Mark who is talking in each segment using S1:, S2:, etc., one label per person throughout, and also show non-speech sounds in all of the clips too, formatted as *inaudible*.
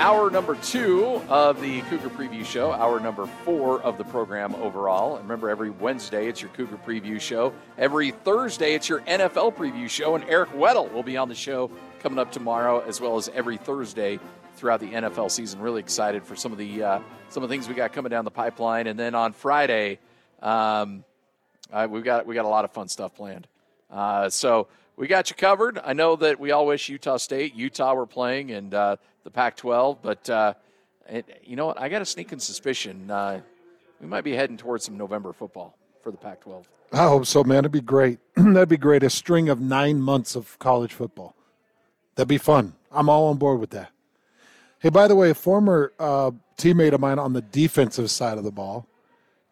S1: Hour number two of the Cougar Preview Show. Hour number four of the program overall. Remember, every Wednesday it's your Cougar Preview Show. Every Thursday it's your NFL Preview Show. And Eric Weddle will be on the show coming up tomorrow, as well as every Thursday throughout the NFL season. Really excited for some of the uh, some of the things we got coming down the pipeline. And then on Friday, um, uh, we've got we got a lot of fun stuff planned. Uh, so we got you covered. I know that we all wish Utah State, Utah were playing, and the Pac-12, but uh, it, you know what? I got a sneaking suspicion uh, we might be heading towards some November football for the Pac-12.
S2: I hope so, man. It'd be great. *clears throat* That'd be great. A string of nine months of college football. That'd be fun. I'm all on board with that. Hey, by the way, a former uh, teammate of mine on the defensive side of the ball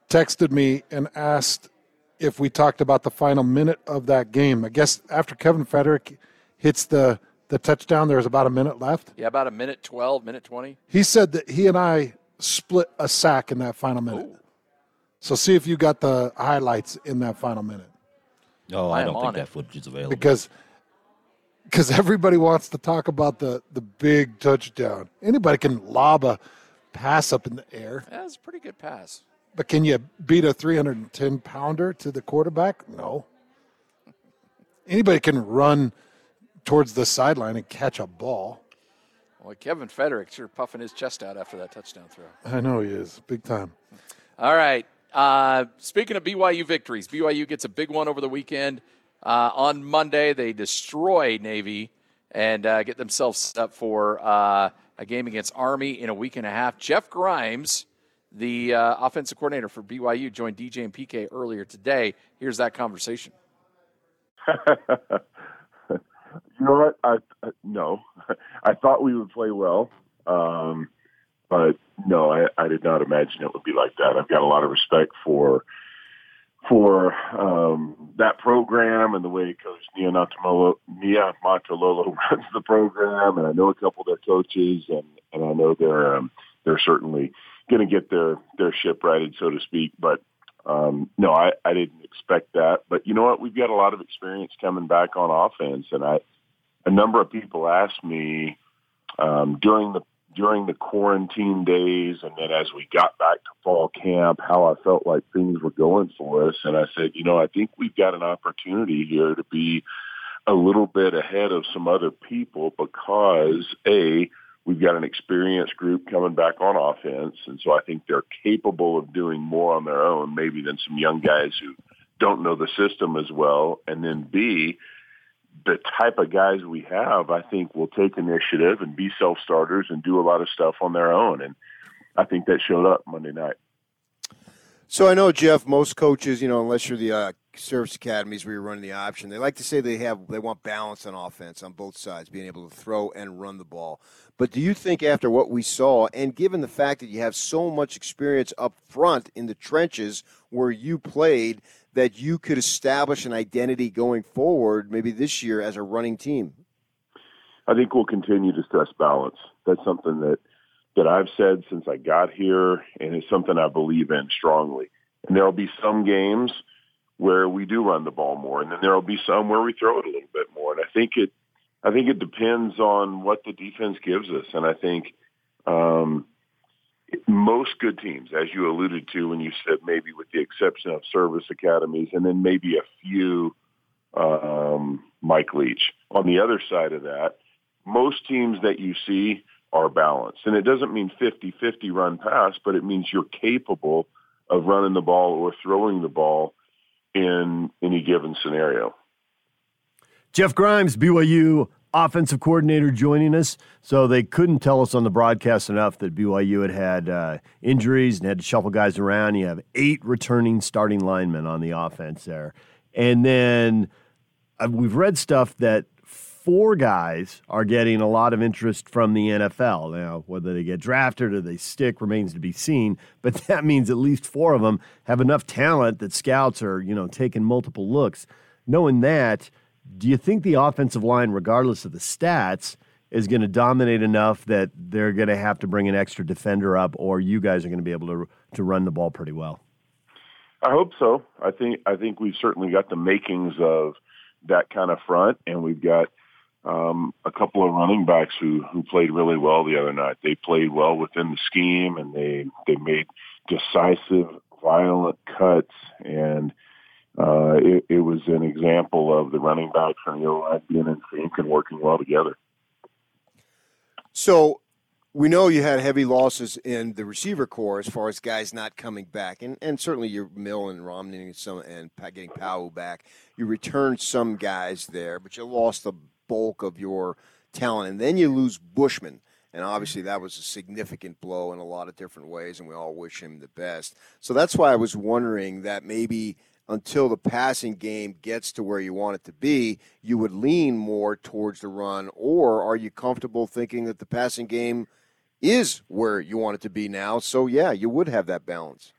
S2: texted me and asked if we talked about the final minute of that game. I guess after Kevin Frederick hits the the touchdown, there was about a minute left.
S1: Yeah, about a minute 12, minute 20.
S2: He said that he and I split a sack in that final minute. Ooh. So see if you got the highlights in that final minute.
S3: No, I, I don't think it. that footage is available.
S2: Because because everybody wants to talk about the the big touchdown. Anybody can lob a pass up in the air.
S1: That's a pretty good pass.
S2: But can you beat a 310 pounder to the quarterback? No. Anybody can run towards the sideline and catch a ball.
S1: Well, Kevin Frederick sure puffing his chest out after that touchdown throw.
S2: I know he is. Big time.
S1: All right. Uh, speaking of BYU victories, BYU gets a big one over the weekend. Uh, on Monday, they destroy Navy and uh, get themselves set up for uh, a game against Army in a week and a half. Jeff Grimes the uh, offensive coordinator for BYU, joined DJ and PK earlier today. Here's that conversation. *laughs*
S4: you know what? I, I, no, *laughs* I thought we would play well, um, but no, I, I did not imagine it would be like that. I've got a lot of respect for for um, that program and the way Coach Niumatalolo *laughs* runs the program, and I know a couple of their coaches, and and I know they're um, they're certainly going to get their their ship righted, so to speak. But um, no, I, I didn't expect that. But you know what? We've got a lot of experience coming back on offense, and I a number of people asked me um, during the during the quarantine days, and then as we got back to fall camp, how I felt like things were going for us. And I said, you know, I think we've got an opportunity here to be a little bit ahead of some other people because a We've got an experienced group coming back on offense, and so I think they're capable of doing more on their own, maybe than some young guys who don't know the system as well. And then B, the type of guys we have, I think will take initiative and be self-starters and do a lot of stuff on their own. And I think that showed up Monday night.
S5: So I know Jeff. Most coaches, you know, unless you're the uh, service academies where you're running the option, they like to say they have they want balance on offense on both sides, being able to throw and run the ball. But do you think after what we saw, and given the fact that you have so much experience up front in the trenches where you played, that you could establish an identity going forward, maybe this year as a running team?
S4: I think we'll continue to stress balance. That's something that that I've said since I got here, and it's something I believe in strongly. And there'll be some games where we do run the ball more, and then there'll be some where we throw it a little bit more. And I think it I think it depends on what the defense gives us, and I think um, most good teams, as you alluded to when you said maybe with the exception of service academies, and then maybe a few um, Mike Leach. On the other side of that, most teams that you see are balanced, and it doesn't mean 50-50 run pass, but it means you're capable of running the ball or throwing the ball in any given scenario.
S6: Jeff Grimes, BYU offensive coordinator, joining us. So they couldn't tell us on the broadcast enough that BYU had had uh, injuries and had to shuffle guys around. You have eight returning starting linemen on the offense there. And then uh, we've read stuff that four guys are getting a lot of interest from the NFL. Now, whether they get drafted or they stick remains to be seen, but *laughs* that means at least four of them have enough talent that scouts are, you know, taking multiple looks. Knowing that, do you think the offensive line, regardless of the stats, is going to dominate enough that they're going to have to bring an extra defender up, or you guys are going to be able to to run the ball pretty well?
S4: I hope so. I think I think we've certainly got the makings of that kind of front, and we've got um, a couple of running backs who who played really well the other night. They played well within the scheme, and they they made decisive, violent cuts, and uh, it, it was an example of the running backs and the line being in sync and working well together.
S5: So we know you had heavy losses in the receiver corps as far as guys not coming back, and and certainly your Milne and Romney and some and getting Powell back. You returned some guys there, but you lost the bulk of your talent, and then you lose Bushman. And obviously, that was a significant blow in a lot of different ways, and we all wish him the best. So that's why I was wondering that maybe until the passing game gets to where you want it to be, you would lean more towards the run, or are you comfortable thinking that the passing game is where you want it to be now? So, yeah, you would have that balance.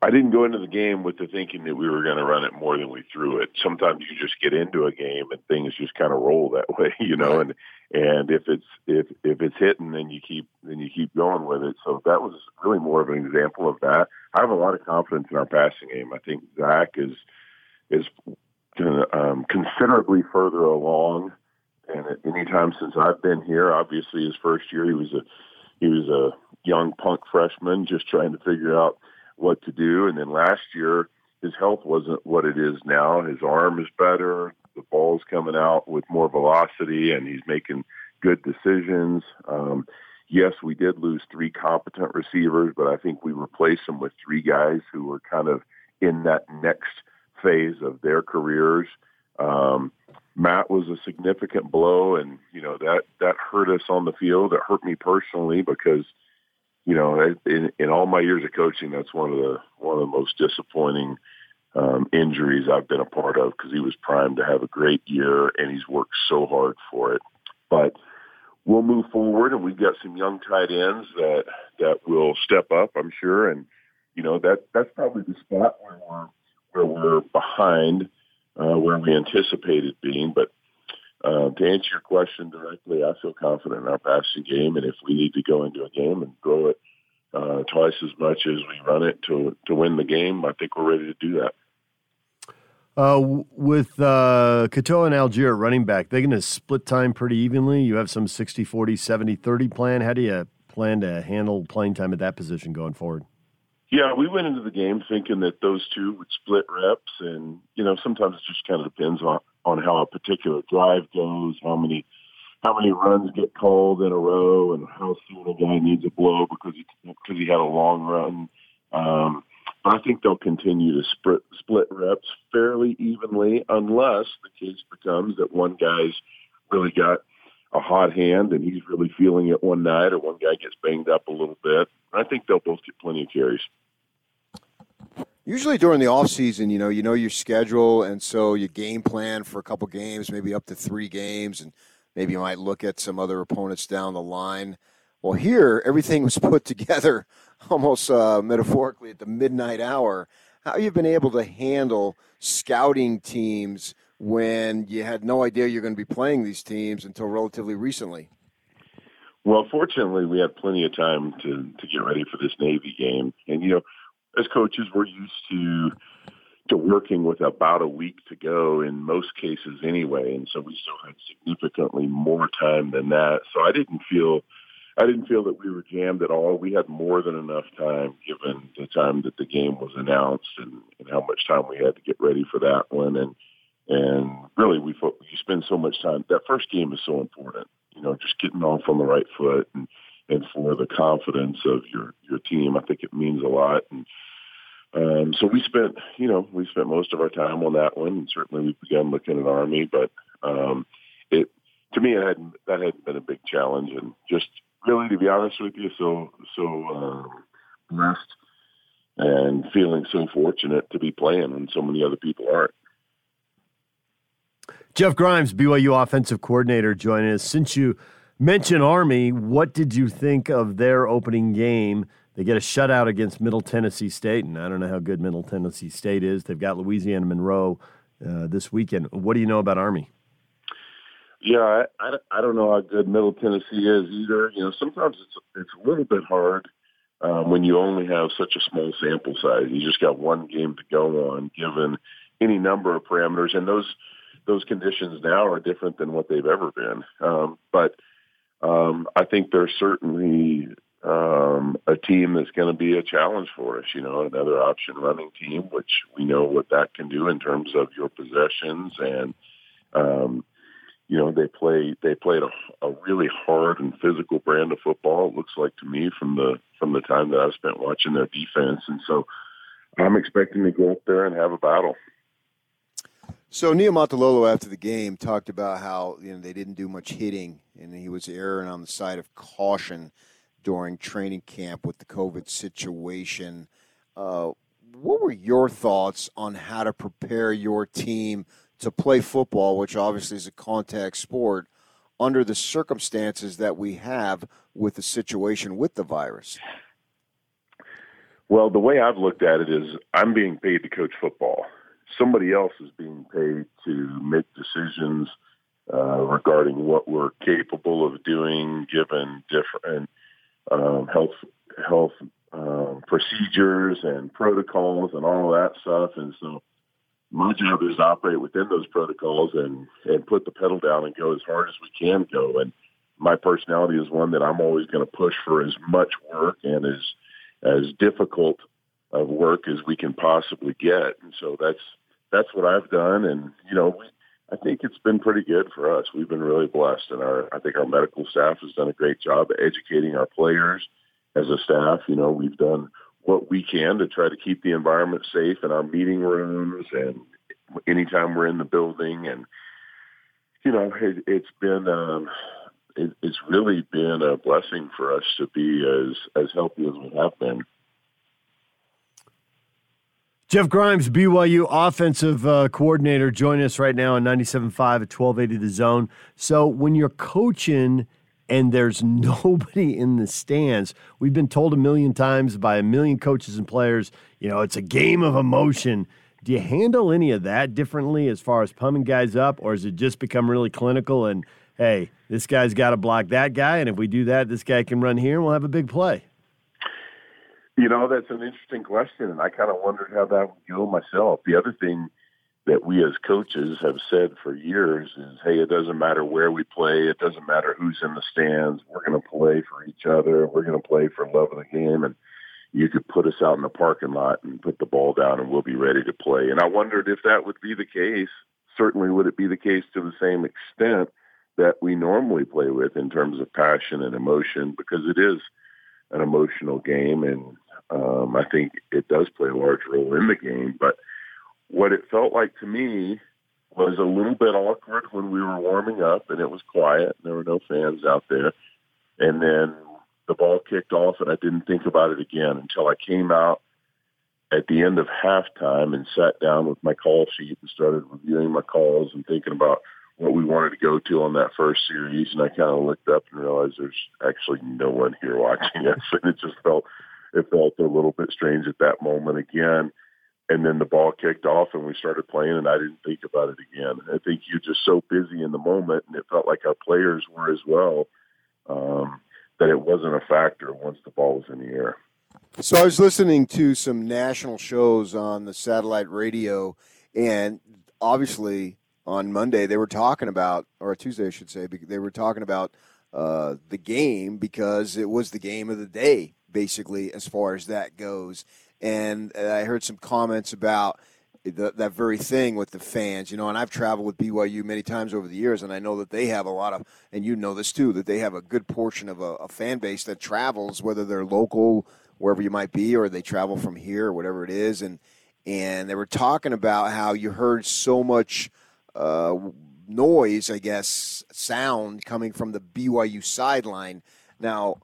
S4: I didn't go into the game with the thinking that we were going to run it more than we threw it. Sometimes you just get into a game and things just kind of roll that *laughs* way, you know. And and if it's if if it's hitting, then you keep then you keep going with it. So that was really more of an example of that. I have a lot of confidence in our passing game. I think Zach is is um, considerably further along. And at any time since I've been here, obviously his first year he was a he was a young punk freshman just trying to figure out what to do. And then last year, his health wasn't what it is now. His arm is better. The ball's coming out with more velocity, and he's making good decisions. Um, yes, we did lose three competent receivers, but I think we replaced them with three guys who were kind of in that next phase of their careers. Um, Matt was a significant blow, and you know that that hurt us on the field. It hurt me personally because you know, in, in all my years of coaching, that's one of the one of the most disappointing um, injuries I've been a part of because he was primed to have a great year and he's worked so hard for it. But we'll move forward, and we've got some young tight ends that that will step up, I'm sure. And you know that that's probably the spot where we're where we're behind uh, where we anticipated being. But uh, to answer your question directly, I feel confident in our passing game, and if we need to go into a game and grow it uh, twice as much as we run it to to win the game, I think we're ready to do that.
S6: Uh, with uh, Katoa and Allgeier running back, they're going to split time pretty evenly. You have some 60 40, 70 30 plan. How do you plan to handle playing time at that position going forward?
S4: Yeah, we went into the game thinking that those two would split reps, and you know sometimes it just kind of depends on on how a particular drive goes, how many how many runs get called in a row, and how soon a guy needs a blow because he because he had a long run. Um, but I think they'll continue to split split reps fairly evenly, unless the case becomes that one guy's really got a hot hand and he's really feeling it one night, or one guy gets banged up a little bit. I think they'll both get plenty of carries.
S5: Usually during the off season, you know, you know your schedule, and so you game plan for a couple games, maybe up to three games, and maybe you might look at some other opponents down the line. Well, here everything was put together *laughs* almost uh, metaphorically at the midnight hour. How you've been able to handle scouting teams when you had no idea you're going to be playing these teams until relatively recently?
S4: Well, fortunately, we had plenty of time to to get ready for this Navy game, and you know, as coaches, we're used to to working with about a week to go in most cases anyway, and so we still had significantly more time than that. So I didn't feel I didn't feel that we were jammed at all. We had more than enough time given the time that the game was announced and, and how much time we had to get ready for that one. And and really, we you spend so much time. That first game is so important. You know, just getting off on the right foot and and for the confidence of your your team. I think it means a lot. And um, so we spent, you know, we spent most of our time on that one. And certainly, we began looking at Army, but um, it to me, it had that had been a big challenge. And just really, to be honest with you, so so um, blessed and feeling so fortunate to be playing, when so many other people aren't.
S6: Jeff Grimes, BYU offensive coordinator, joining us. Since you mentioned Army, what did you think of their opening game? They get a shutout against Middle Tennessee State, and I don't know how good Middle Tennessee State is. They've got Louisiana Monroe uh, this weekend. What do you know about Army?
S4: Yeah, I, I, I don't know how good Middle Tennessee is either. You know, sometimes it's it's a little bit hard um, when you only have such a small sample size. You just got one game to go on, given any number of parameters, and those those conditions now are different than what they've ever been. Um, but um, I think they're certainly um, a team that's going to be a challenge for us. You know, another option running team, which we know what that can do in terms of your possessions and. Um, you know they play they played a, a really hard and physical brand of football. It looks like to me from the from the time that I spent watching their defense, and so I'm expecting to go up there and have a battle.
S5: So Niumatalolo after the game talked about how you know they didn't do much hitting, and he was erring on the side of caution during training camp with the COVID situation. Uh, what were your thoughts on how to prepare your team to play football, which obviously is a contact sport, under the circumstances that we have with the situation with the virus?
S4: Well, the way I've looked at it is I'm being paid to coach football. Somebody else is being paid to make decisions uh, regarding what we're capable of doing given different um, health health um, procedures and protocols and all that stuff. And so my job is to operate within those protocols and and put the pedal down and go as hard as we can go. And my personality is one that I'm always going to push for as much work and as as difficult of work as we can possibly get. And so that's that's what I've done. And you know, I think it's been pretty good for us. We've been really blessed, and our I think our medical staff has done a great job educating our players as a staff. You know, we've done what we can to try to keep the environment safe in our meeting rooms and anytime we're in the building. And, you know, it, it's been, um, it, it's really been a blessing for us to be as, as healthy as we have been.
S6: Jeff Grimes, BYU offensive uh, coordinator, join us right now on 97.5 at 1280 The Zone. So when you're coaching – and there's *laughs* nobody in the stands. We've been told a million times by a million coaches and players, you know, it's a game of emotion. Do you handle any of that differently as far as pumping guys up, or has it just become really clinical and, hey, this guy's got to block that guy, and if we do that, this guy can run here and we'll have a big play?
S4: You know, that's an interesting question, and I kind of wondered how that would go myself. The other thing that we as coaches have said for years is, hey, it doesn't matter where we play, it doesn't matter who's in the stands. We're going to play for each other. We're going to play for love of the game, and you could put us out in the parking lot and put the ball down, and we'll be ready to play. And I wondered if that would be the case. Certainly, would it be the case to the same extent that we normally play with in terms of passion and emotion? Because it is an emotional game, and um, I think it does play a large role in the game, but what it felt like to me was a little bit awkward when we were warming up and it was quiet. And there were no fans out there. And then the ball kicked off and I didn't think about it again until I came out at the end of halftime and sat down with my call sheet and started reviewing my calls and thinking about what we wanted to go to on that first series. And I kind of looked up and realized there's actually no one here watching us. *laughs* And it just felt, it felt a little bit strange at that moment again and then the ball kicked off and we started playing and I didn't think about it again. I think you're just so busy in the moment and it felt like our players were as well, um, that it wasn't a factor once the ball was in the air.
S5: So I was listening to some national shows on the satellite radio and obviously on Monday they were talking about, or Tuesday I should say, they were talking about uh, the game because it was the game of the day, basically, as far as that goes and I heard some comments about the, that very thing with the fans, you know, and I've traveled with BYU many times over the years, and I know that they have a lot of, and you know this too, that they have a good portion of a, a fan base that travels, whether they're local, wherever you might be, or they travel from here, or whatever it is, and and they were talking about how you heard so much uh, noise, I guess, sound coming from the BYU sideline. Now,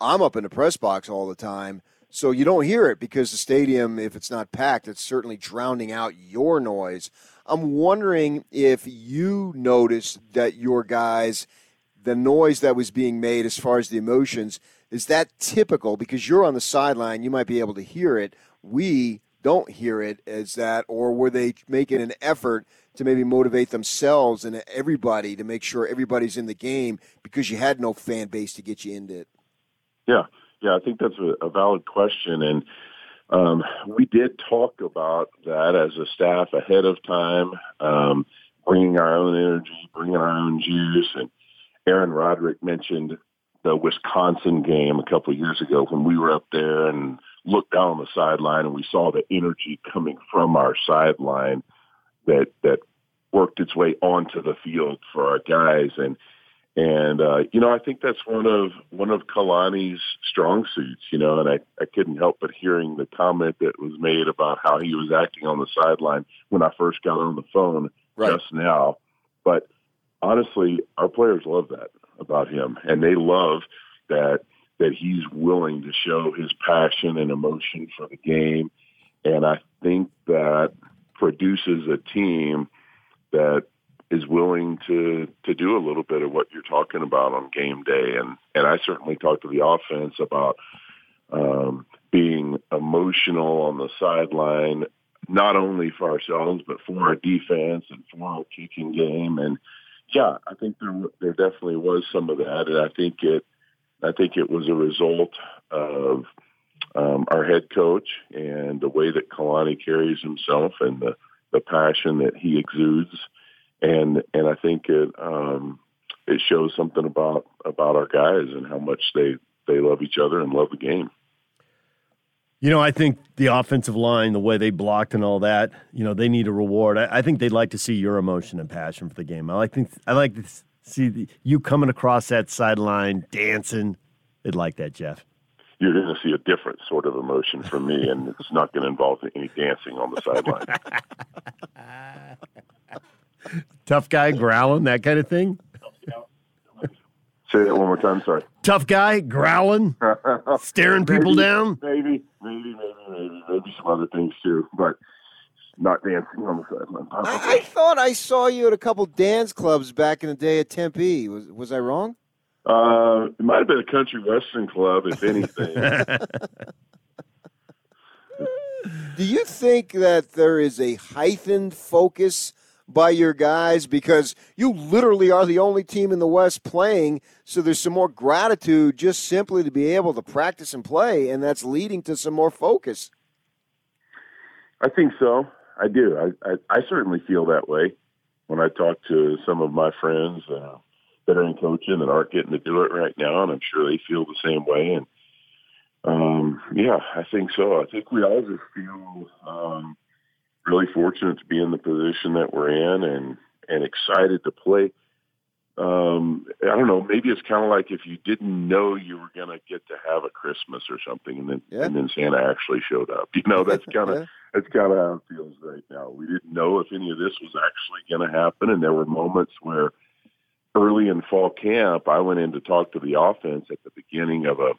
S5: I'm up in the press box all the time so you don't hear it because the stadium, if it's not packed, it's certainly drowning out your noise. I'm wondering if you noticed that your guys, the noise that was being made as far as the emotions, is that typical? Because you're on the sideline, you might be able to hear it. We don't hear it as that, or were they making an effort to maybe motivate themselves and everybody to make sure everybody's in the game because you had no fan base to get you into it?
S4: Yeah. Yeah, I think that's a, a valid question, and um, we did talk about that as a staff ahead of time. Um, bringing our own energy, bringing our own juice. And Aaron Roderick mentioned the Wisconsin game a couple of years ago when we were up there and looked down on the sideline and we saw the energy coming from our sideline that that worked its way onto the field for our guys and and uh, you know I think that's one of one of Kalani's strong suits you know and I, I couldn't help but hearing the comment that was made about how he was acting on the sideline when I first got on the phone right. just now but honestly our players love that about him, and they love that that he's willing to show his passion and emotion for the game, and I think that produces a team that is willing to to do a little bit of what you're talking about on game day, and and I certainly talked to the offense about um, being emotional on the sideline, not only for ourselves but for our defense and for our kicking game, and yeah, I think there there definitely was some of that, and I think it I think it was a result of um, our head coach and the way that Kalani carries himself and the the passion that he exudes, and and I think it um, it shows something about about our guys and how much they they love each other and love the game.
S6: You know, I think the offensive line, the way they blocked and all that, you know, they need a reward. I, I think they'd like to see your emotion and passion for the game. I like think I like to see the, you coming across that sideline dancing. They'd like that, Jeff.
S4: You're going to see a different sort of emotion from me, and it's not going to involve any dancing on the sideline. *laughs*
S6: Tough guy growling, that kind of thing.
S4: Say that one more time. Sorry.
S6: Tough guy growling, *laughs* staring
S4: maybe,
S6: people down.
S4: Maybe, maybe, maybe, maybe, maybe some other things too, but not dancing on the sideline.
S5: I, I, thought I saw you at a couple dance clubs back in the day at Tempe. Was was I wrong?
S4: Uh, it might have been a country western club, if anything. *laughs*
S5: Do you think that there is a heightened focus by your guys because you literally are the only team in the West playing. So there's some more gratitude just simply to be able to practice and play, and that's leading to some more focus.
S4: I think so. I do. I, I, I certainly feel that way when I talk to some of my friends uh, that are in coaching and aren't getting to do it right now, and I'm sure they feel the same way. And um, yeah, I think so. I think we all just feel um, really fortunate to be in the position that we're in and and excited to play. Um, I don't know. Maybe it's kind of like if you didn't know you were going to get to have a Christmas or something, and then yeah. and then Santa actually showed up. *laughs* You know, that's kind of yeah. that's kind of how it feels right now. We didn't know if any of this was actually going to happen, and there were moments where early in fall camp, I went in to talk to the offense at the beginning of a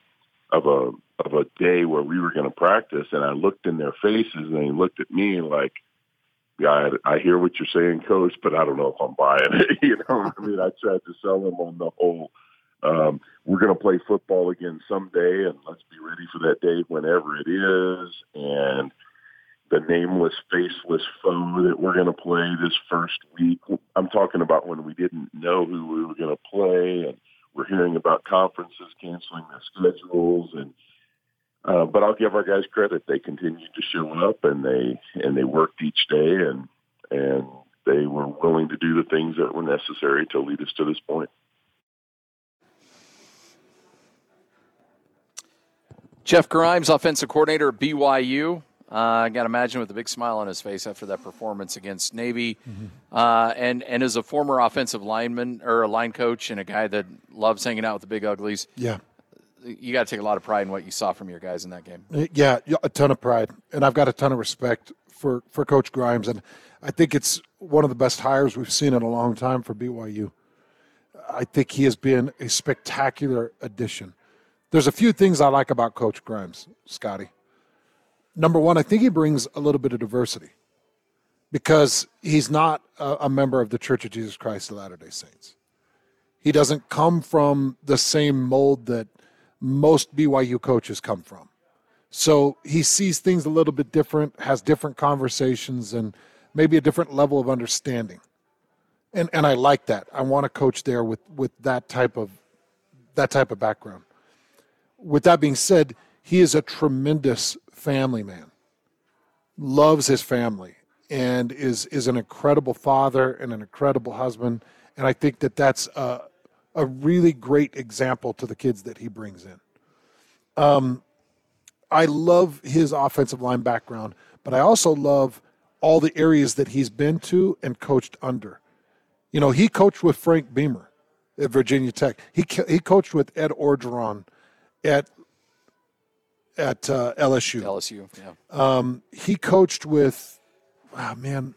S4: of a of a day where we were going to practice, and I looked in their faces, and they looked at me like, "Yeah, I, I hear what you're saying, coach, but I don't know if I'm buying it." *laughs* you know, I mean, I tried to sell them on the whole. Um, we're going to play football again someday, and let's be ready for that day whenever it is. And the nameless, faceless foe that we're going to play this first week. I'm talking about when we didn't know who we were going to play, and we're hearing about conferences canceling their schedules and uh, but I'll give our guys credit. They continued to show up and they and they worked each day and and they were willing to do the things that were necessary to lead us to this point.
S1: Jeff Grimes, offensive coordinator at BYU. Uh, I got to imagine with a big smile on his face after that performance against Navy, mm-hmm. uh, and and as a former offensive lineman or a line coach and a guy that loves hanging out with the big uglies.
S2: Yeah,
S1: you got to take a lot of pride in what you saw from your guys in that game.
S2: Uh, yeah, a ton of pride, and I've got a ton of respect for for Coach Grimes, and I think it's one of the best hires we've seen in a long time for BYU. I think he has been a spectacular addition. There's a few things I like about Coach Grimes, Scotty. Number one, I think he brings a little bit of diversity because he's not a, a member of the Church of Jesus Christ of Latter day Saints. He doesn't come from the same mold that most BYU coaches come from. So he sees things a little bit different, has different conversations, and maybe a different level of understanding. And and I like that. I want a coach there with with that type of that type of background. With that being said, he is a tremendous family man. Loves his family and is is an incredible father and an incredible husband. And I think that that's a, a really great example to the kids that he brings in. Um, I love his offensive line background, but I also love all the areas that he's been to and coached under. You know, he coached with Frank Beamer at Virginia Tech. He he coached with Ed Orgeron at at uh, LSU.
S1: LSU, yeah.
S2: Um, he coached with, wow, man,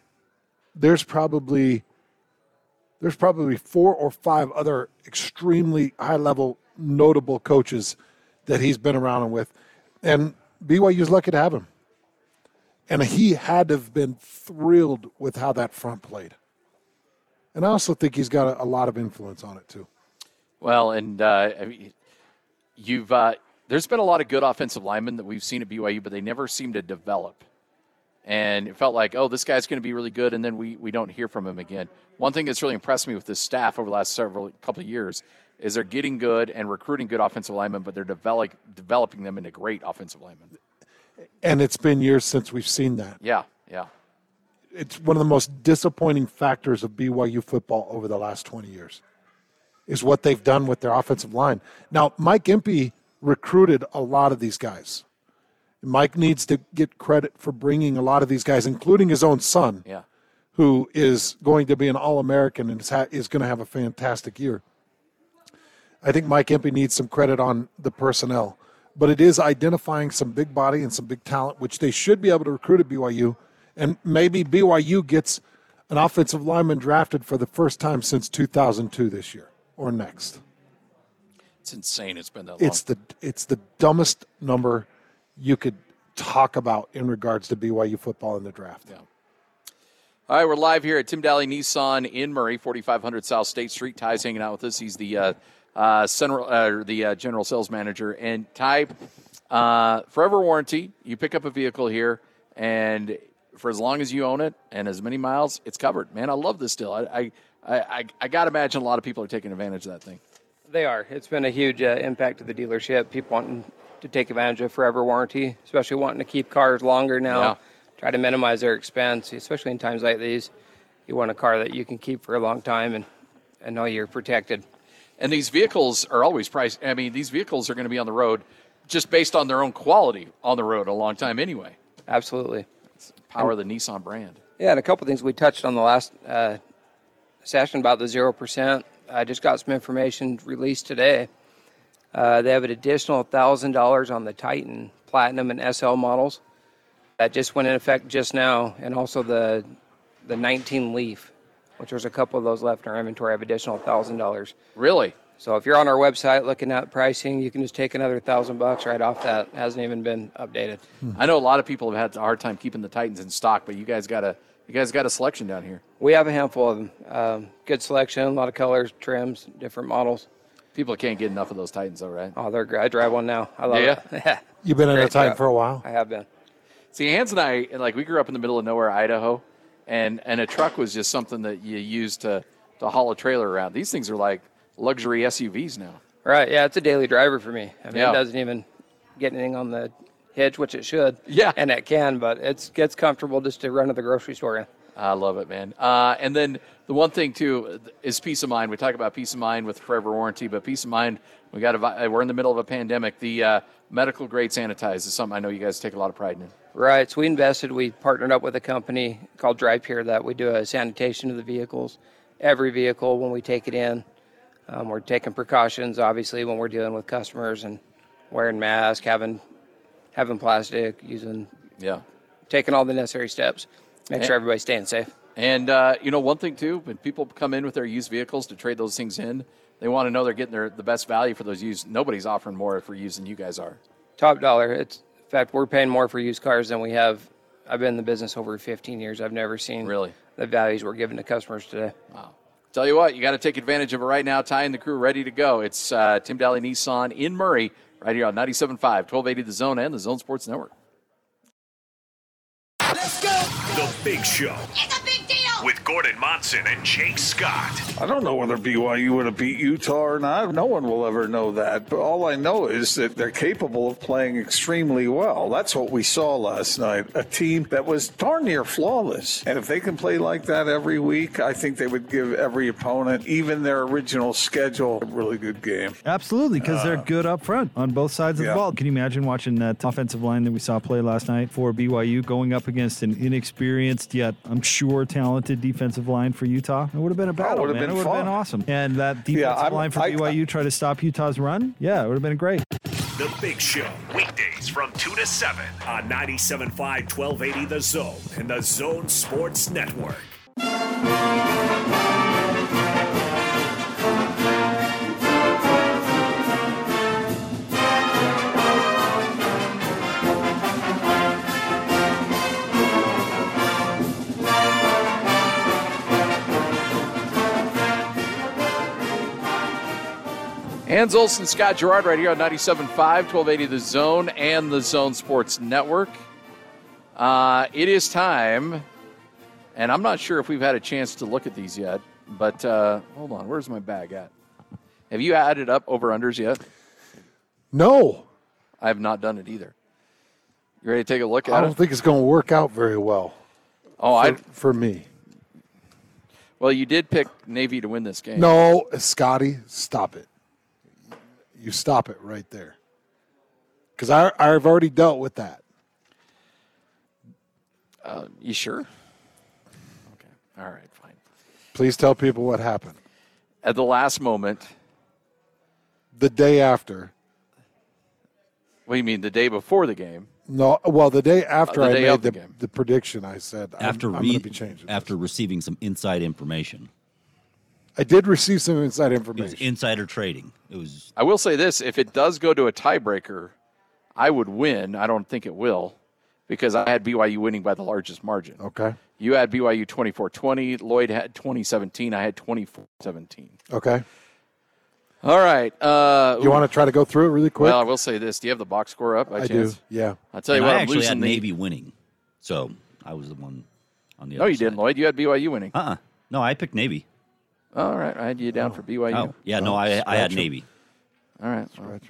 S2: there's probably there's probably four or five other extremely high level notable coaches that he's been around with, and BYU's lucky to have him. And he had to have been thrilled with how that front played. And I also think he's got a, a lot of influence on it too.
S1: Well, and uh, I mean, you've uh, there's been a lot of good offensive linemen that we've seen at BYU, but they never seem to develop. And it felt like, oh, this guy's going to be really good, and then we, we don't hear from him again. One thing that's really impressed me with this staff over the last several couple of years is they're getting good and recruiting good offensive linemen, but they're develop, developing them into great offensive linemen.
S2: And it's been years since we've seen that.
S1: Yeah, yeah.
S2: It's one of the most disappointing factors of BYU football over the last 20 years is what they've done with their offensive line. Now, Mike Empey – recruited a lot of these guys. Mike needs to get credit for bringing a lot of these guys, including his own son,
S1: yeah.
S2: who is going to be an All American and is, ha- is going to have a fantastic year. I think Mike Empey needs some credit on the personnel, but it is identifying some big body and some big talent, which they should be able to recruit at BYU. And maybe BYU gets an offensive lineman drafted for the first time since 2002 this year or next.
S1: It's insane. It's been that
S2: long. It's the it's the dumbest number you could talk about in regards to BYU football in the draft.
S1: Yeah. All right, we're live here at Tim Dahle Nissan in Murray, 4500 South State Street. Ty's hanging out with us. He's the uh, uh, central, uh, the uh, general sales manager. And Ty, uh, forever warranty. You pick up a vehicle here, and for as long as you own it and as many miles, it's covered. Man, I love this deal. I I, I, I got to imagine a lot of people are taking advantage of that thing.
S7: They are. It's been a huge uh, impact to the dealership. People wanting to take advantage of forever warranty, especially wanting to keep cars longer now. Yeah. Try to minimize their expense, especially in times like these. You want a car that you can keep for a long time and, and know you're protected.
S1: And these vehicles are always priced. I mean, these vehicles are going to be on the road just based on their own quality on the road a long time anyway.
S7: Absolutely.
S1: It's power and, of the Nissan brand.
S7: Yeah, and a couple things we touched on the last uh, session about the 0%. I just got some information released today. Uh, they have an additional $1,000 on the Titan Platinum and SL models. That just went in effect just now, and also the the 19 Leaf, which there's a couple of those left in our inventory, have additional $1,000.
S1: Really?
S7: So if you're on our website looking at pricing, you can just take another thousand bucks right off that. It hasn't even been updated.
S1: Hmm. I know a lot of people have had a hard time keeping the Titans in stock, but you guys got a you guys got a selection down here.
S7: We have a handful of them. Um, good selection, a lot of colors, trims, different models.
S1: People can't get enough of those Titans, though, right?
S7: Oh, they're great. I drive one now. I love
S1: yeah.
S7: it. *laughs*
S2: You've been in a Titan for a while.
S7: I have been.
S1: See, Hans and I, like, we grew up in the middle of nowhere, Idaho, and and a truck was just something that you used to to haul a trailer around. These things are like luxury SUVs now.
S7: Right. Yeah, it's a daily driver for me. I mean, yeah. it doesn't even get anything on the hitch, which it should.
S1: Yeah.
S7: And it can, but it's gets comfortable just to run to the grocery store in.
S1: I love it, man. Uh, and then the one thing too is peace of mind. We talk about peace of mind with forever warranty, but peace of mind. We got a, we're in the middle of a pandemic. The uh, medical grade sanitize is something I know you guys take a lot of pride in.
S7: Right. So we invested. We partnered up with a company called DrivePure that we do a sanitation of the vehicles. Every vehicle when we take it in, um, we're taking precautions. Obviously, when we're dealing with customers and wearing masks, having having plastic, using
S1: yeah,
S7: taking all the necessary steps make and, sure everybody's staying safe.
S1: And uh, you know, one thing too, when people come in with their used vehicles to trade those things in, they want to know they're getting their the best value for those used. Nobody's offering more for used than you guys are.
S7: Top dollar. It's in fact we're paying more for used cars than we have. I've been in the business over 15 years. I've never seen
S1: really
S7: the values we're giving to customers today.
S1: Wow. Tell you what, you got to take advantage of it right now. Ty and the crew ready to go. It's uh, Tim Dahle Nissan in Murray, right here on 97.5, 1280 The Zone and the Zone Sports Network.
S8: Let's go. The Big Show.
S9: It's a big deal.
S8: With Gordon Monson and Jake Scott.
S9: I don't know whether BYU would have beat Utah or not. No one will ever know that. But all I know is that they're capable of playing extremely well. That's what we saw last night. A team that was darn near flawless. And if they can play like that every week, I think they would give every opponent, even their original schedule, a really good game.
S10: Absolutely, because uh, they're good up front on both sides of yeah. the ball. Can you imagine watching that offensive line that we saw play last night for BYU going up against an inexperienced yet I'm sure talented defensive line for Utah? It would have been a battle. Oh, man. It would have been awesome. And that defensive yeah, line for BYU I, try to stop Utah's run. Yeah, it would have been great.
S8: The Big Show, weekdays from 2 to 7 on 97.5 1280 The Zone and the Zone Sports Network.
S1: Hans Olsen, Scott Garrard, right here on 97.5, 1280 The Zone and the Zone Sports Network. Uh, it is time, and I'm not sure if we've had a chance to look at these yet, but uh, hold on, where's my bag at? Have you added up over unders yet?
S2: No.
S1: I have not done it either. You ready to take a look at
S2: it? I don't
S1: it?
S2: think it's going to work out very well.
S1: Oh, I
S2: for me.
S1: Well, you did pick Navy to win this game.
S2: No, Scotty, stop it you stop it right there. Because I I've already dealt with that.
S1: Uh, you sure? Okay. All right. Fine.
S2: Please tell people what happened.
S1: At the last moment.
S2: The day after.
S1: What do you mean? The day before the game?
S2: No. Well, the day after uh, the day I made the, the, the, prediction, I said after I'm, re- I'm be changing.
S3: After receiving some inside information.
S2: I did receive some inside information.
S3: insider trading. It was.
S1: I will say this: if it does go to a tiebreaker, I would win. I don't think it will, because I had BYU winning by the largest margin.
S2: Okay.
S1: You had BYU 24-20. Lloyd had 2017. I had 24-17.
S2: Okay.
S1: All right. Uh,
S2: you want to try to go through it really quick?
S1: Well, I will say this: Do you have the box score up? By
S2: I
S1: chance?
S2: do. Yeah.
S1: I'll tell you and what.
S3: I
S1: I'm
S3: actually
S1: had
S3: the... Navy winning, so I was the one on the.
S1: No, you
S3: side.
S1: didn't, Lloyd. You had BYU winning.
S3: Uh. uh No, I picked Navy.
S1: All right, I had you down for BYU.
S3: Oh, yeah, no, I, I had Navy.
S1: All right. Well.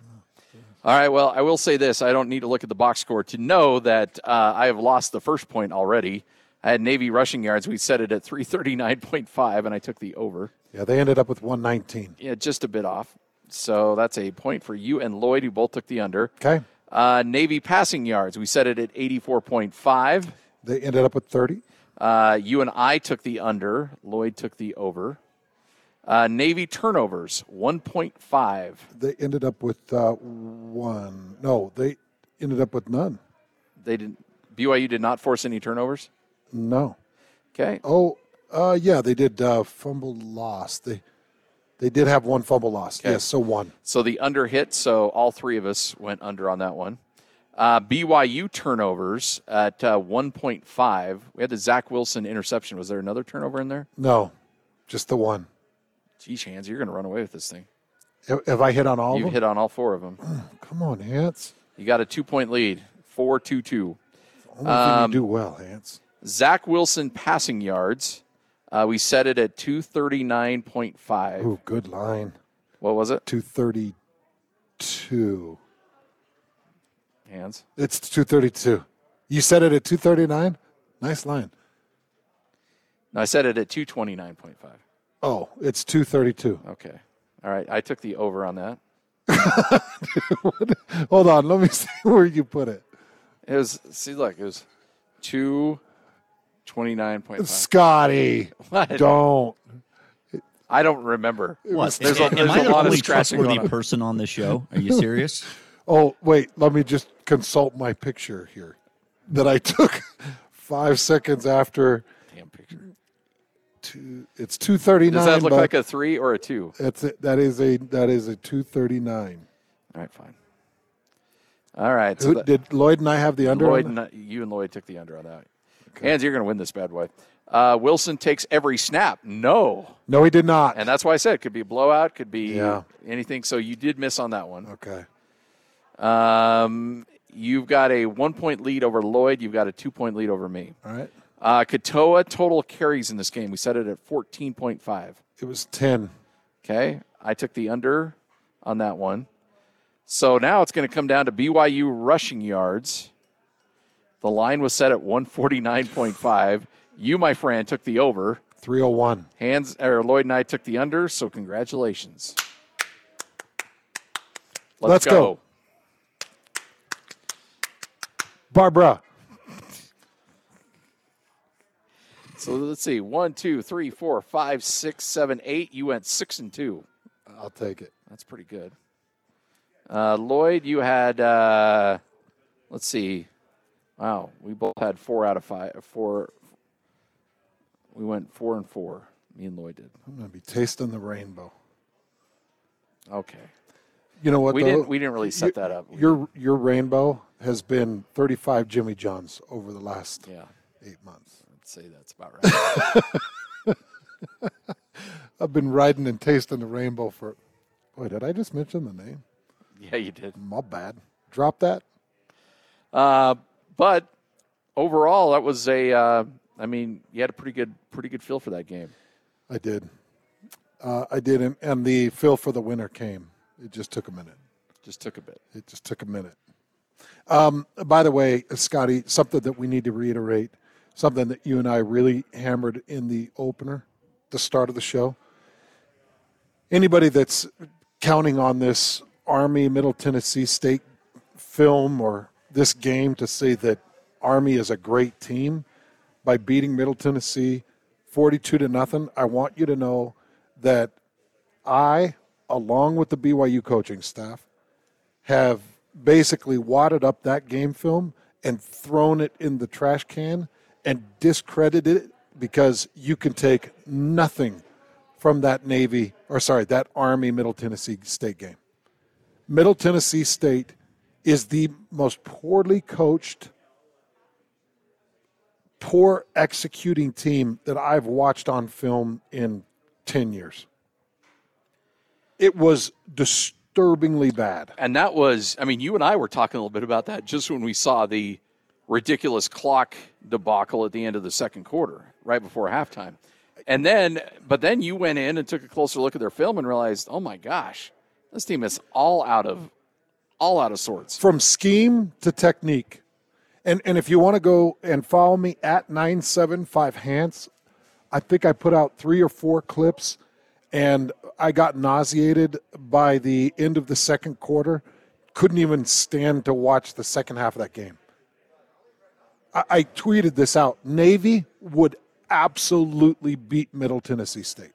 S1: All right. Well, I will say this: I don't need to look at the box score to know that uh, I have lost the first point already. I had Navy rushing yards. We set it at three thirty nine point five, and I took the over.
S2: Yeah, they ended up with one nineteen.
S1: Yeah, just a bit off. So that's a point for you and Lloyd, who both took the under.
S2: Okay.
S1: Uh, Navy passing yards. We set it at eighty four point five.
S2: They ended up with thirty.
S1: Uh, you and I took the under. Lloyd took the over. Uh, Navy turnovers, 1.5.
S2: They ended up with uh, one. No, they ended up with none.
S1: They didn't. BYU did not force any turnovers.
S2: No.
S1: Okay.
S2: Oh, uh, yeah, they did uh, fumble loss. They they did have one fumble loss. Okay. Yes, so one.
S1: So the under hit. So all three of us went under on that one. Uh, BYU turnovers at uh, 1.5. We had the Zach Wilson interception. Was there another turnover in there?
S2: No, just the one.
S1: Geez, Hans, you're going to run away with this thing.
S2: Have I hit on all
S1: You've
S2: of them?
S1: You hit on all four of them. *clears throat*
S2: Come on, Hans.
S1: You got a two point lead, 4 2 2.
S2: Only um, you do well, Hans.
S1: Zach Wilson passing yards. Uh, we set it at 239.5.
S2: Ooh, good line.
S1: What was it?
S2: 232.
S1: Hans.
S2: It's 232. You set it at 239? Nice line.
S1: No, I set it at 229.5.
S2: Oh, it's 232.
S1: Okay. All right. I took the over on that. *laughs*
S2: Hold on. Let me *laughs* see where you put it.
S1: It was, see, look, it was 229.5.
S2: Scotty. *laughs* What? Don't.
S1: I don't remember.
S3: What? There's a, there's Am I a lot of trustworthy person on this show? Are you serious?
S2: oh, wait. Let me just consult my picture here that I took five seconds after two. It's two thirty nine.
S1: Does that look like a three or a two?
S2: That's it. That is a that is a two thirty nine.
S1: All right, fine. All right.
S2: So Who, that, did Lloyd and I have the under?
S1: Lloyd, and, you and Lloyd took the under on that. Okay. Hans, you're going to win this bad boy. Uh, Wilson takes every snap. No.
S2: No, he did not.
S1: And that's why I said it could be a blowout, could be yeah. anything. So you did miss on that one.
S2: Okay.
S1: Um, you've got a one point lead over Lloyd. You've got a two point lead over me.
S2: All right.
S1: Uh, Katoa total carries in this game. We set it at 14.5.
S2: It was 10.
S1: Okay. I took the under on that one. So now it's going to come down to BYU rushing yards. The line was set at 149.5. You, my friend, took the over.
S2: 301.
S1: Hans or Lloyd and I took the under, so congratulations. Let's,
S2: Let's go. Barbara.
S1: So let's see. One, two, three, four, five, six, seven, eight. You went six and two.
S2: I'll take it.
S1: That's pretty good. Uh, Lloyd, you had. Uh, let's see. Wow, we both had four out of five. Four. We went four and four. Me and Lloyd did.
S2: I'm going to be tasting the rainbow.
S1: Okay.
S2: You know what?
S1: We
S2: though?
S1: didn't. We didn't really set
S2: You-
S1: that up.
S2: Your your rainbow has been 35 Jimmy Johns over the last
S1: Yeah,
S2: eight months.
S1: I'd say that's about right. *laughs*
S2: I've been riding and tasting the rainbow for. Boy, did I just mention the name?
S1: yeah, you did.
S2: My bad. Drop that.
S1: Uh, but overall, that was a. Uh, I mean, you had a pretty good, pretty good feel for that game.
S2: I did. Uh, I did, and, and the feel for the winner came. It just took a minute.
S1: Just took a bit.
S2: It just took a minute. Um, by the way, Scotty, something that we need to reiterate, something that you and I really hammered in the opener, the start of the show. Anybody that's counting on this Army Middle Tennessee State film or this game to say that Army is a great team by beating Middle Tennessee 42 to nothing, I want you to know that I, along with the BYU coaching staff, have basically wadded up that game film and thrown it in the trash can and discredited it because you can take nothing from that Navy, or sorry, that Army Middle Tennessee State game. Middle Tennessee State is the most poorly coached, poor executing team that I've watched on film in 10 years. It was disturbingly bad.
S1: And that was, I mean, you and I were talking a little bit about that just when we saw the ridiculous clock debacle at the end of the second quarter, right before halftime. And then, but then you went in and took a closer look at their film and realized, oh my gosh, this team is all out of, all out of sorts.
S2: from scheme to technique. And and if you want to go and follow me at 975 Hans, I think I put out three or four clips and I got nauseated by the end of the second quarter. Couldn't even stand to watch the second half of that game. I, I tweeted this out. Navy would absolutely beat Middle Tennessee State.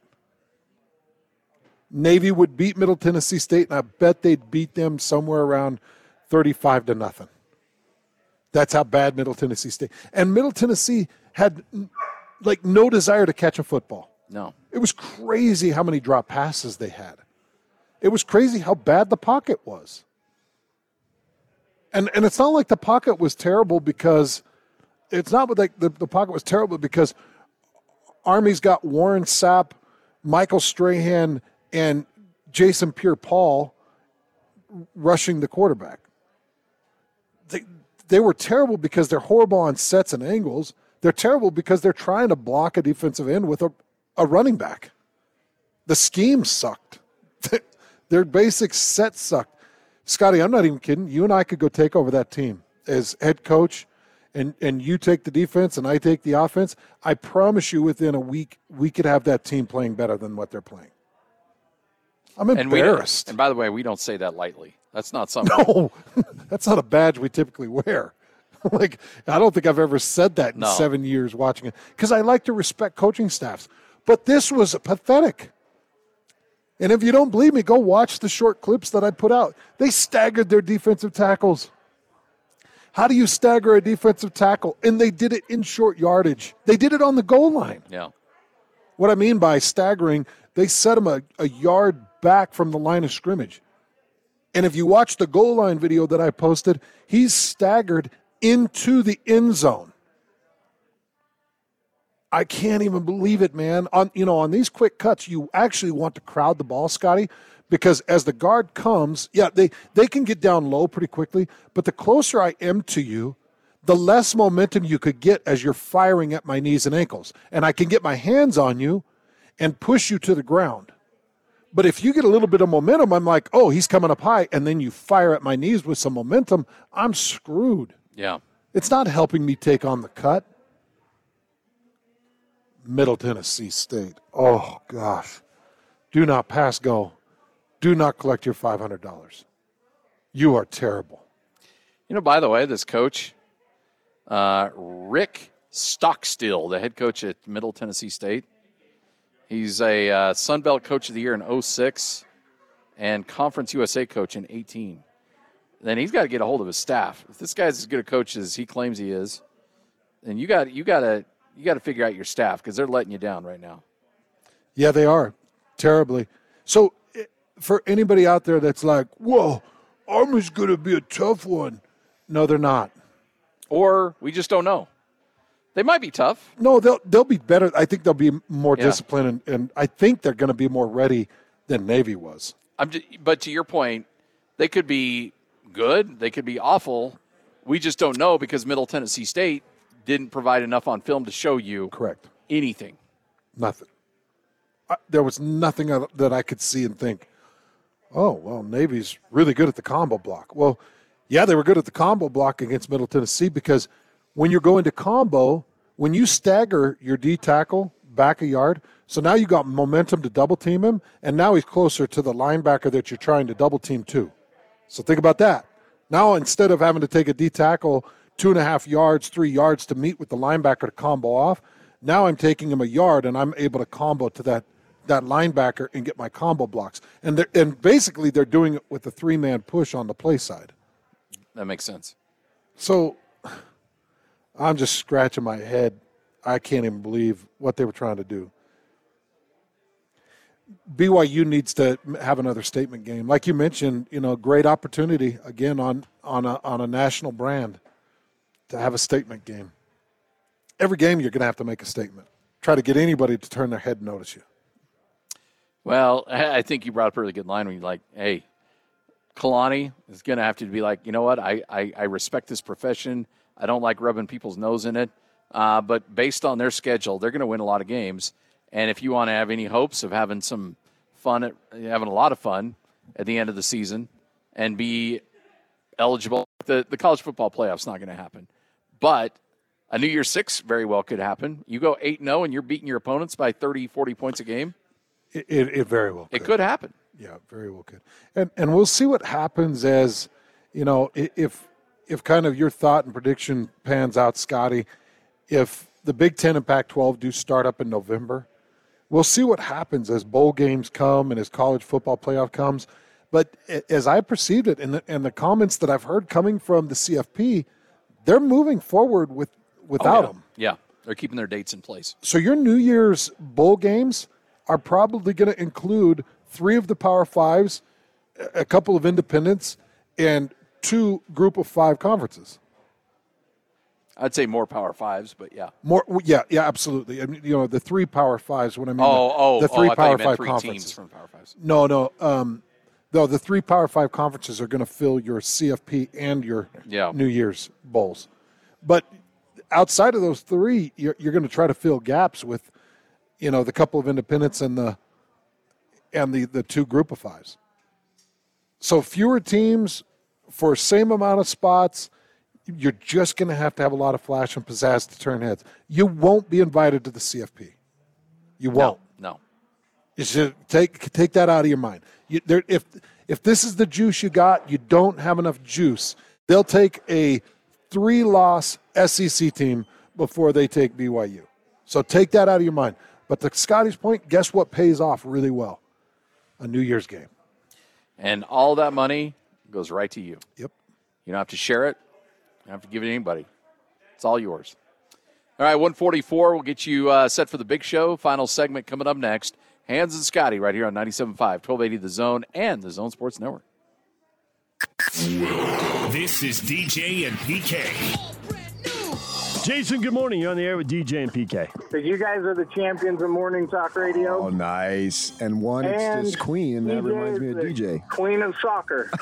S2: Navy would beat Middle Tennessee State, and I bet they'd beat them somewhere around 35 to nothing. That's how bad Middle Tennessee State. And Middle Tennessee had like no desire to catch a football.
S1: No.
S2: It was crazy how many drop passes they had. It was crazy how bad the pocket was. And and it's not like the pocket was terrible because it's not like the, the pocket was terrible because Army's got Warren Sapp, Michael Strahan, and Jason Pierre Paul rushing the quarterback. They they were terrible because they're horrible on sets and angles. They're terrible because they're trying to block a defensive end with a, a running back. The scheme sucked. *laughs* Their basic set sucked. Scotty, I'm not even kidding. You and I could go take over that team as head coach, and, and you take the defense and I take the offense. I promise you, within a week, we could have that team playing better than what they're playing. I'm
S1: And
S2: embarrassed.
S1: and by the way, we don't say that lightly. That's not something.
S2: No, *laughs* that's not a badge we typically wear. *laughs* like, I don't think I've ever said that in
S1: No.
S2: seven years watching it because I like to respect coaching staffs. But this was pathetic. And if you don't believe me, go watch the short clips that I put out. They staggered their defensive tackles. How do you stagger a defensive tackle? And they did it in short yardage. They did it on the goal line.
S1: Yeah.
S2: What I mean by staggering, they set him a, a yard back from the line of scrimmage. And if you watch the goal line video that I posted, he's staggered into the end zone. I can't even believe it, man. On you know, on these quick cuts, you actually want to crowd the ball, Scotty, because as the guard comes, yeah, they they can get down low pretty quickly, but the closer I am to you, the less momentum you could get as you're firing at my knees and ankles. And I can get my hands on you and push you to the ground. But if you get a little bit of momentum, I'm like, oh, he's coming up high. And then you fire at my knees with some momentum, I'm screwed.
S1: Yeah.
S2: It's not helping me take on the cut. Middle Tennessee State. Oh, gosh. Do not pass go. Do not collect your $500. You are terrible.
S1: You know, by the way, this coach, uh, Rick Stockstill, the head coach at Middle Tennessee State, he's a uh, Sun Belt Coach of the Year in 06 and Conference USA coach in 18. Then he's got to get a hold of his staff. If this guy's as good a coach as he claims he is, then you got you got to you got to figure out your staff because they're letting you down right now.
S2: Yeah, they are terribly. So, for anybody out there that's like, "Whoa, Army's going to be a tough one," no, they're not.
S1: Or we just don't know. They might be tough.
S2: No, they'll they'll be better. I think they'll be more
S1: Yeah.
S2: disciplined, and, and I think they're going to be more ready than Navy was.
S1: I'm just, but to your point, they could be good. They could be awful. We just don't know because Middle Tennessee State didn't provide enough on film to show you
S2: Correct.
S1: anything.
S2: Nothing. I, there was nothing that I could see and think, oh, well, Navy's really good at the combo block. Well, yeah, they were good at the combo block against Middle Tennessee because when you're going to combo, when you stagger your D tackle back a yard, so now you got momentum to double team him, and now he's closer to the linebacker that you're trying to double team to. So think about that. Now instead of having to take a D tackle two and a half yards, three yards to meet with the linebacker to combo off, now I'm taking him a yard and I'm able to combo to that that linebacker and get my combo blocks. And they're, and basically they're doing it with a three man push on the play side.
S1: That makes sense.
S2: So I'm just scratching my head. I can't even believe what they were trying to do. BYU needs to have another statement game, like you mentioned. You know, great opportunity again on on a on a national brand to have a statement game. Every game, you're going to have to make a statement. Try to get anybody to turn their head and notice you.
S1: Well, *laughs* I think you brought up a really good line when you're like, hey, Kalani is going to have to be like, you know what? I, I, I respect this profession. I don't like rubbing people's nose in it. Uh, but based on their schedule, they're going to win a lot of games. And if you want to have any hopes of having some fun, at, having a lot of fun at the end of the season and be eligible, the, the college football playoff's not going to happen. But a New Year's Six very well could happen. You go 8 0 and you're beating your opponents by 30, 40 points a game.
S2: It, it, it very well. Could.
S1: It could happen.
S2: Yeah, very well could. And and we'll see what happens as you know if if kind of your thought and prediction pans out, Scotty. If the Big Ten and Pac-12 do start up in November, we'll see what happens as bowl games come and as college football playoff comes. But as I perceived it, and the, and the comments that I've heard coming from the CFP, they're moving forward with without
S1: Oh, yeah.
S2: them.
S1: Yeah, they're keeping their dates in place.
S2: So your New Year's bowl games are probably going to include three of the Power Fives, a couple of independents, and two Group of Five conferences.
S1: I'd say more Power Fives, but yeah.
S2: More, yeah, yeah, absolutely. I mean, you know, the three Power Fives. What I mean,
S1: Oh,
S2: the,
S1: oh,
S2: the
S1: oh,
S2: three Power Five
S1: three
S2: conferences
S1: from Power Fives.
S2: No, no. Um, no, the three Power Five conferences are going to fill your CFP and your
S1: Yeah.
S2: New Year's bowls. But outside of those three, you're, you're going to try to fill gaps with, you know, the couple of independents and the and the the two group of fives. So fewer teams for same amount of spots. You're just going to have to have a lot of flash and pizzazz to turn heads. You won't be invited to the CFP. You won't.
S1: No.
S2: You should take take that out of your mind. You, there, if if this is the juice you got, you don't have enough juice. They'll take a three loss SEC team before they take BYU. So take that out of your mind. But to Scotty's point, guess what pays off really well? A New Year's game.
S1: And all that money goes right to you.
S2: Yep.
S1: You don't have to share it. You don't have to give it to anybody. It's all yours. All right, 144. We'll get you uh, set for the big show. Final segment coming up next. Hans and Scotty right here on 97.5, 1280 The Zone and The Zone Sports Network.
S8: This is DJ and PK.
S6: Jason, good morning. You're on the air with DJ and PK.
S11: So you guys are the champions of morning talk radio.
S12: Oh, nice. And one,
S11: And
S12: it's just Queen. That reminds me
S11: is
S12: of DJ.
S11: Queen of soccer. *laughs*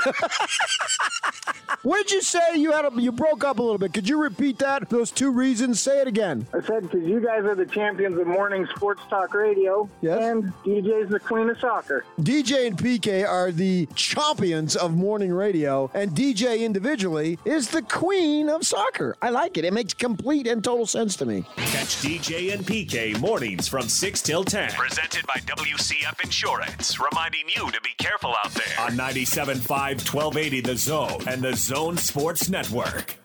S6: what did you say? You had a, you broke up a little bit. Could you repeat that? Those two reasons. Say it again.
S11: I said because you guys are the champions of morning sports talk radio,
S6: Yes.
S11: and DJ's the queen of soccer.
S6: DJ and PK are the champions of morning radio, and DJ individually is the queen of soccer. I like it. It makes complete and total sense to me.
S8: Catch DJ and PK mornings from 6 till 10. Presented by WCF Insurance, reminding you to be careful out there. On 97.5, 1280 The Zone and the Zone Sports Network.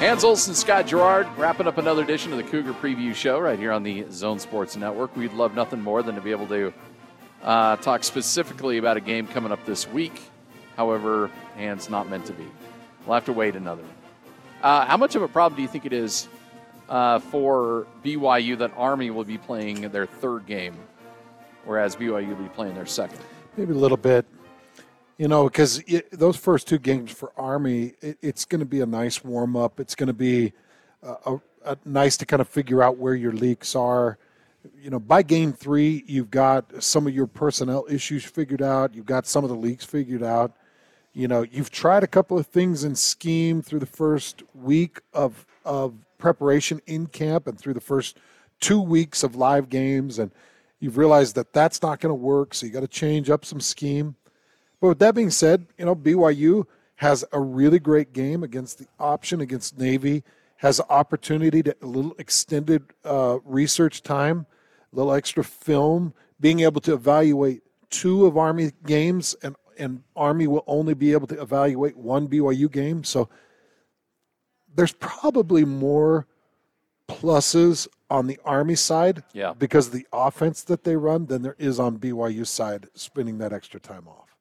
S1: Hans Olsen, Scott Garrard, wrapping up another edition of the Cougar Preview Show right here on the Zone Sports Network. We'd love nothing more than to be able to uh, talk specifically about a game coming up this week. However, Hans not meant to be. We'll have to wait another. Uh, how much of a problem do you think it is uh, for BYU that Army will be playing their third game, whereas BYU will be playing their second?
S2: Maybe a little bit. You know, because those first two games for Army, it, it's going to be a nice warm up. It's going to be uh, a, a nice to kind of figure out where your leaks are. You know, by game three, you've got some of your personnel issues figured out. You've got some of the leaks figured out. You know, you've tried a couple of things in scheme through the first week of of preparation in camp and through the first two weeks of live games, and you've realized that that's not going to work. So you got to change up some scheme. But with that being said, you know, BYU has a really great game against the option against Navy, has opportunity to a little extended uh, research time, a little extra film, being able to evaluate two of Army games, and, and Army will only be able to evaluate one BYU game. So there's probably more pluses on the Army side
S1: Yeah.
S2: because of the offense that they run than there is on BYU side spending that extra time off.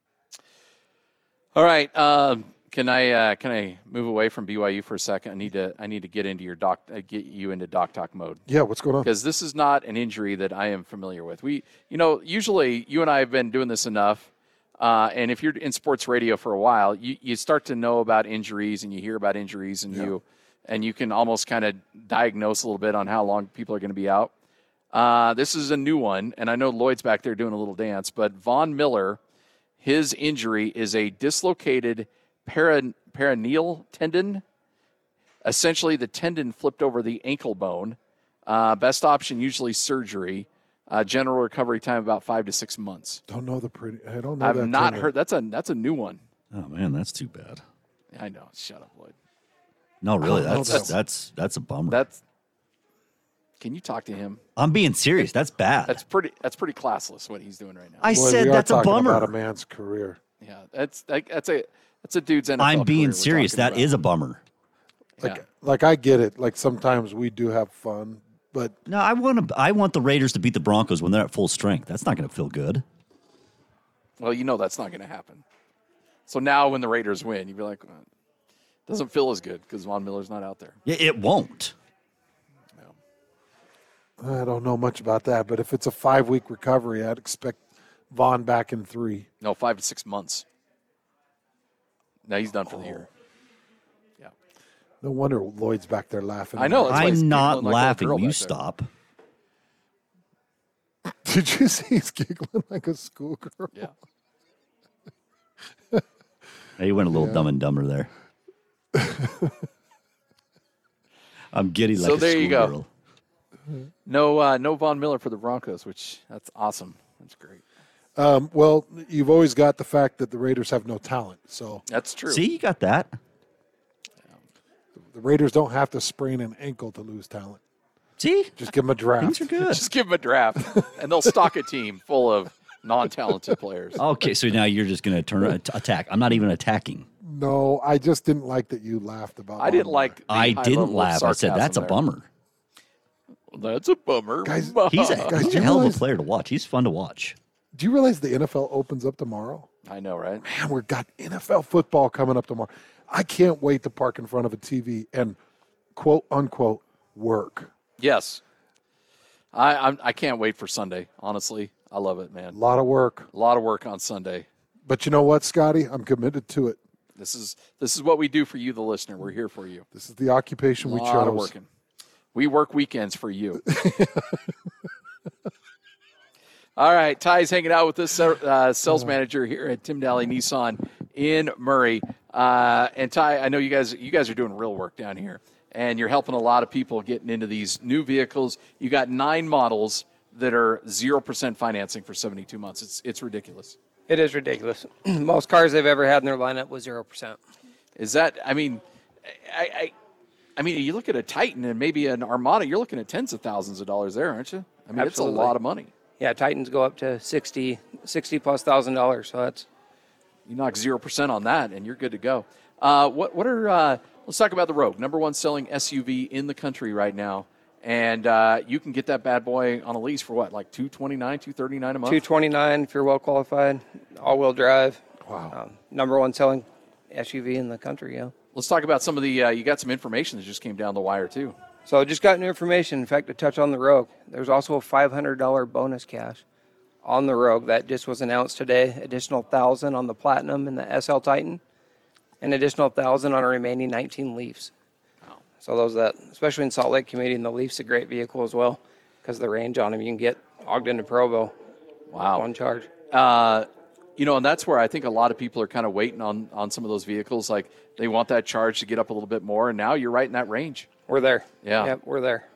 S1: All right. Um, can I uh, can I move away from BYU for a second? I need to I need to get into your doc uh, get you into doc talk mode.
S2: Yeah, what's going on?
S1: Because this is not an injury that I am familiar with. We, you know, usually you and I have been doing this enough, uh, and if you're in sports radio for a while, you, you start to know about injuries and you hear about injuries and you and you can almost kind of diagnose a little bit on how long people are going to be out. Uh, this is a new one, and I know Lloyd's back there doing a little dance, but Von Miller, his injury is a dislocated peroneal tendon. Essentially, the tendon flipped over the ankle bone. Uh, best option usually surgery. Uh, general recovery time about five to six months.
S2: Don't know the pretty. I don't know.
S1: I've
S2: that
S1: not heard. That's a that's a new one.
S3: Oh man, that's too bad.
S1: I know. Shut up, Lloyd.
S3: No, really,
S2: don't
S3: that's
S2: that.
S3: that's that's a bummer.
S1: That's. Can you talk to him?
S3: I'm being serious. That's bad.
S1: That's pretty. That's pretty classless what he's doing right now.
S3: I
S2: Boy,
S3: said that's a bummer.
S2: About a man's career.
S1: Yeah, that's that, that's a that's a dude's NFL.
S3: I'm being serious.
S1: talking
S3: That
S1: about.
S3: is a bummer.
S2: Like,
S1: Yeah.
S2: like I get it. Like sometimes we do have fun, but
S3: No, I want to. I want the Raiders to beat the Broncos when they're at full strength. That's not going to feel good.
S1: Well, you know that's not going to happen. So now when the Raiders win, you'd be like, well, doesn't feel as good because Von Miller's not out there.
S3: Yeah, it won't. No.
S2: I don't know much about that. But if it's a five week recovery, I'd expect Von back in three.
S1: No, five to six months. Now he's done for the
S3: Oh.
S1: year. Yeah,
S2: No wonder Lloyd's back there laughing.
S1: I know. That's why he's
S3: I'm not
S1: giggling like
S3: laughing. you stop. *laughs*
S2: Did you see he's giggling like a schoolgirl?
S1: Yeah. *laughs*
S3: he went a little dumb and dumber there. *laughs* I'm giddy like
S1: So
S3: a
S1: there you go.
S3: schoolgirl.
S1: No, uh, no Von Miller for the Broncos, which that's awesome. That's great.
S2: Um, well, you've always got the fact that the Raiders have no talent. So
S1: That's true.
S3: See, you got that.
S2: The Raiders don't have to sprain an ankle to lose talent.
S3: See,
S2: Just give them a draft.
S3: things are good.
S1: Just give them a draft, and they'll stock a team full of non-talented players.
S3: Okay, so now you're just going to turn at- attack. I'm not even attacking.
S2: No, I just didn't like that you laughed about. It.
S1: I didn't like. the
S3: I didn't laugh. I said
S1: sarcasm
S3: that's a
S1: there.
S3: bummer.
S1: That's a bummer.
S2: Guys, *laughs*
S3: He's a,
S2: Guys,
S3: he's a
S2: you
S3: hell of a player to watch. He's fun to watch.
S2: Do you realize the NFL opens up tomorrow?
S1: I know, right?
S2: Man, we've got NFL football coming up tomorrow. I can't wait to park in front of a TV and quote unquote work.
S1: Yes. I I'm, I can't wait for Sunday. Honestly, I love it, man.
S2: A lot of work.
S1: A lot of work on Sunday.
S2: But you know what, Scotty? I'm committed to it.
S1: This is this is what we do for you, the listener. We're here for you.
S2: This is the occupation
S1: A
S2: we
S1: lot of
S2: chose.
S1: working. We work weekends for you. *laughs* All right, Ty's hanging out with this uh, sales manager here at Tim Dahle Nissan in Murray. Uh, and Ty, I know you guys you guys are doing real work down here, and you're helping a lot of people getting into these new vehicles. You got nine models that are zero percent financing for 72 months. It's it's ridiculous.
S7: It is ridiculous. *clears throat* Most cars they've ever had in their lineup was zero percent.
S1: Is that? I mean, I, I, I mean, you look at a Titan and maybe an Armada. You're looking at tens of thousands of dollars there, aren't you? I mean, it's a lot of money.
S7: Yeah, Titans go up to 60, 60 plus thousand dollars. So that's
S1: You knock zero percent on that, and you're good to go. Uh, what what are? Uh, let's talk about the Rogue, number one selling SUV in the country right now, and uh, you can get that bad boy on a lease for what, like two twenty nine, two thirty nine a month.
S7: two twenty nine if you're well qualified, all wheel drive.
S2: Wow.
S7: Um, number one selling SUV in the country. Yeah.
S1: Let's talk about some of the. Uh, you got some information that just came down the wire too.
S7: So I just got new information. In fact, to touch on the Rogue, there's also a $500 bonus cash on the Rogue that just was announced today. Additional thousand on the Platinum and the SL Titan, an additional thousand on our remaining 19 Leafs. Wow. So those that, especially in Salt Lake community, and the Leafs a great vehicle as well because the range on them. You can get Ogden to Provo.
S1: Wow.
S7: One charge.
S1: Uh, you know, and that's where I think a lot of people are kind of waiting on on some of those vehicles. Like they want that charge to get up a little bit more, and now you're right in that range.
S7: We're there.
S1: Yeah.
S7: Yep, we're there.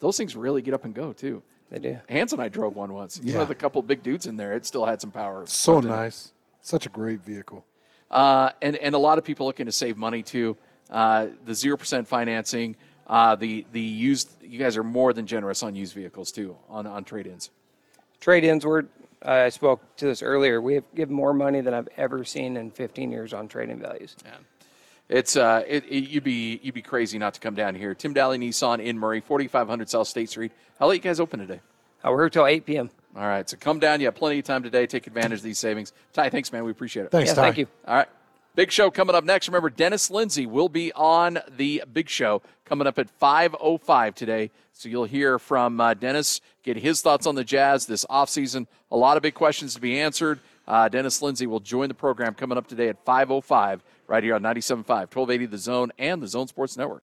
S1: Those things really get up and go too.
S7: They do.
S1: Hans and I drove one once. Even
S2: Yeah.
S1: with a couple of big dudes in there, it still had some power.
S2: So
S1: left it.
S2: nice. Such a great vehicle.
S1: Uh, and and a lot of people looking to save money too. Uh, the zero percent financing, uh, the the used. You guys are more than generous on used vehicles too on on trade ins.
S7: Trade ins, we're, uh, I spoke to this earlier. We have give more money than I've ever seen in 15 years on trade in values.
S1: It's uh, it, it, you'd be you'd be crazy not to come down here. Tim Dahle Nissan in Murray, forty five hundred South State Street. How late you guys open today?
S7: Uh, we're here till 8 p.m.
S1: All right, so come down. You have plenty of time today. Take advantage of these savings. Ty, thanks, man. We appreciate it.
S2: Thanks,
S7: Yeah,
S2: Ty.
S7: thank you.
S1: All right. Big show coming up next. Remember, Dennis Lindsay will be on the big show coming up at 5.05 today. So you'll hear from uh, Dennis, get his thoughts on the Jazz this offseason. A lot of big questions to be answered. Uh, Dennis Lindsay will join the program coming up today at 5.05 right here on 97.5, 1280 The Zone and the Zone Sports Network.